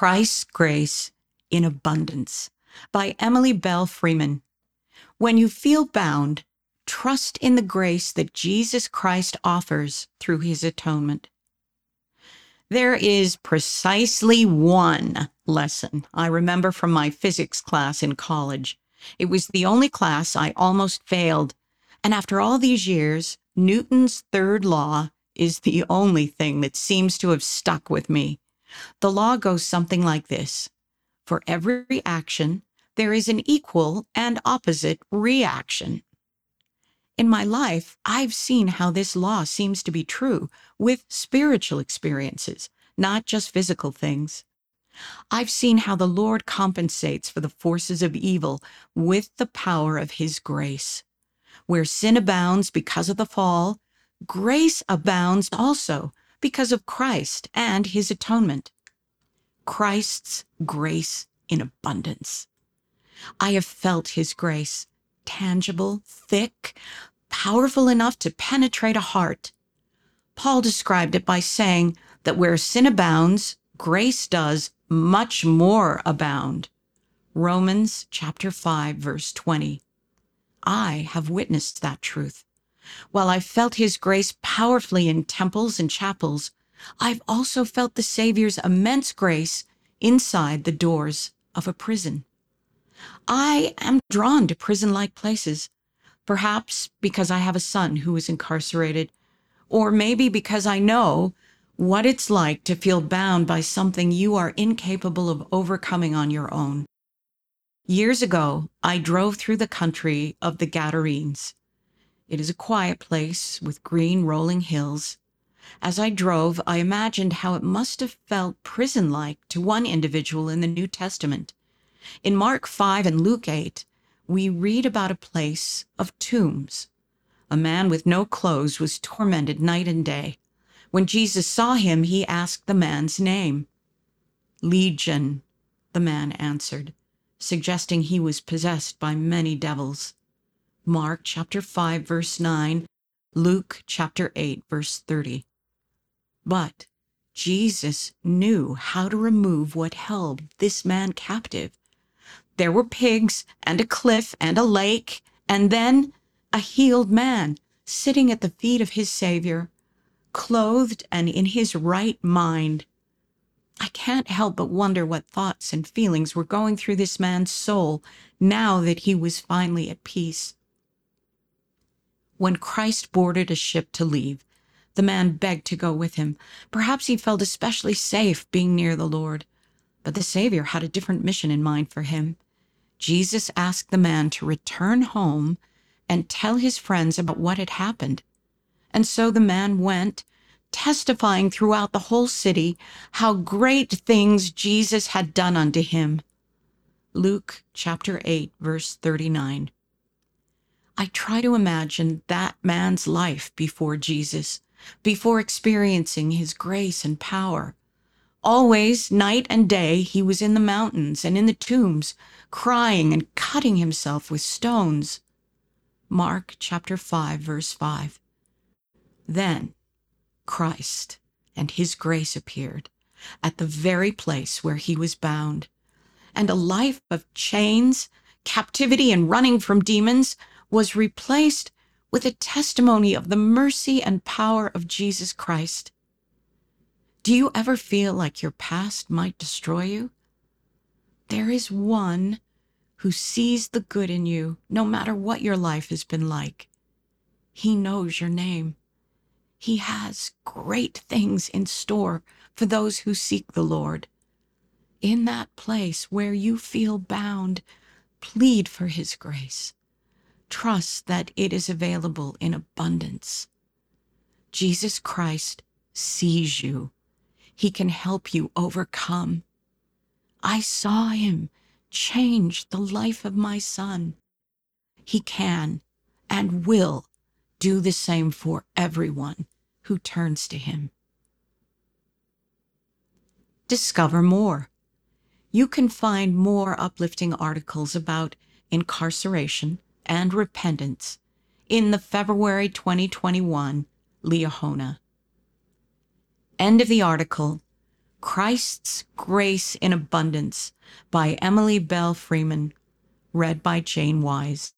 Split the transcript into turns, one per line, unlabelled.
Christ's Grace in Abundance by Emily Belle Freeman. When you feel bound, trust in the grace that Jesus Christ offers through his atonement. There is precisely one lesson I remember from my physics class in college. It was the only class I almost failed. And after all these years, Newton's third law is the only thing that seems to have stuck with me. The law goes something like this For every action, there is an equal and opposite reaction. In my life, I've seen how this law seems to be true with spiritual experiences, not just physical things. I've seen how the Lord compensates for the forces of evil with the power of His grace. Where sin abounds because of the fall, grace abounds also because of Christ and his atonement. Christ's grace in abundance. I have felt his grace, tangible, thick, powerful enough to penetrate a heart. Paul described it by saying that where sin abounds, grace does much more abound. Romans chapter 5 verse 20. I have witnessed that truth. While I've felt his grace powerfully in temples and chapels, I've also felt the Savior's immense grace inside the doors of a prison. I am drawn to prison like places, perhaps because I have a son who is incarcerated, or maybe because I know what it's like to feel bound by something you are incapable of overcoming on your own. Years ago, I drove through the country of the Gadarenes. It is a quiet place with green rolling hills. As I drove, I imagined how it must have felt prison like to one individual in the New Testament. In Mark 5 and Luke 8, we read about a place of tombs. A man with no clothes was tormented night and day. When Jesus saw him, he asked the man's name. Legion, the man answered, suggesting he was possessed by many devils. Mark chapter 5 verse 9, Luke chapter 8 verse 30. But Jesus knew how to remove what held this man captive. There were pigs and a cliff and a lake, and then a healed man sitting at the feet of his Savior, clothed and in his right mind. I can't help but wonder what thoughts and feelings were going through this man's soul now that he was finally at peace. When Christ boarded a ship to leave, the man begged to go with him. Perhaps he felt especially safe being near the Lord. But the Savior had a different mission in mind for him. Jesus asked the man to return home and tell his friends about what had happened. And so the man went, testifying throughout the whole city how great things Jesus had done unto him. Luke chapter 8, verse 39. I try to imagine that man's life before Jesus, before experiencing his grace and power. Always, night and day, he was in the mountains and in the tombs, crying and cutting himself with stones. Mark chapter 5, verse 5. Then Christ and his grace appeared at the very place where he was bound, and a life of chains, captivity, and running from demons was replaced with a testimony of the mercy and power of Jesus Christ. Do you ever feel like your past might destroy you? There is one who sees the good in you, no matter what your life has been like. He knows your name. He has great things in store for those who seek the Lord. In that place where you feel bound, plead for His grace trust that it is available in abundance. Jesus Christ sees you. He can help you overcome. I saw him change the life of my son. He can and will do the same for everyone who turns to him. Discover more. You can find more uplifting articles about incarceration and repentance in the February 2021 Liahona. End of the article. Christ's Grace in Abundance by Emily Belle Freeman, read by Jane Wise.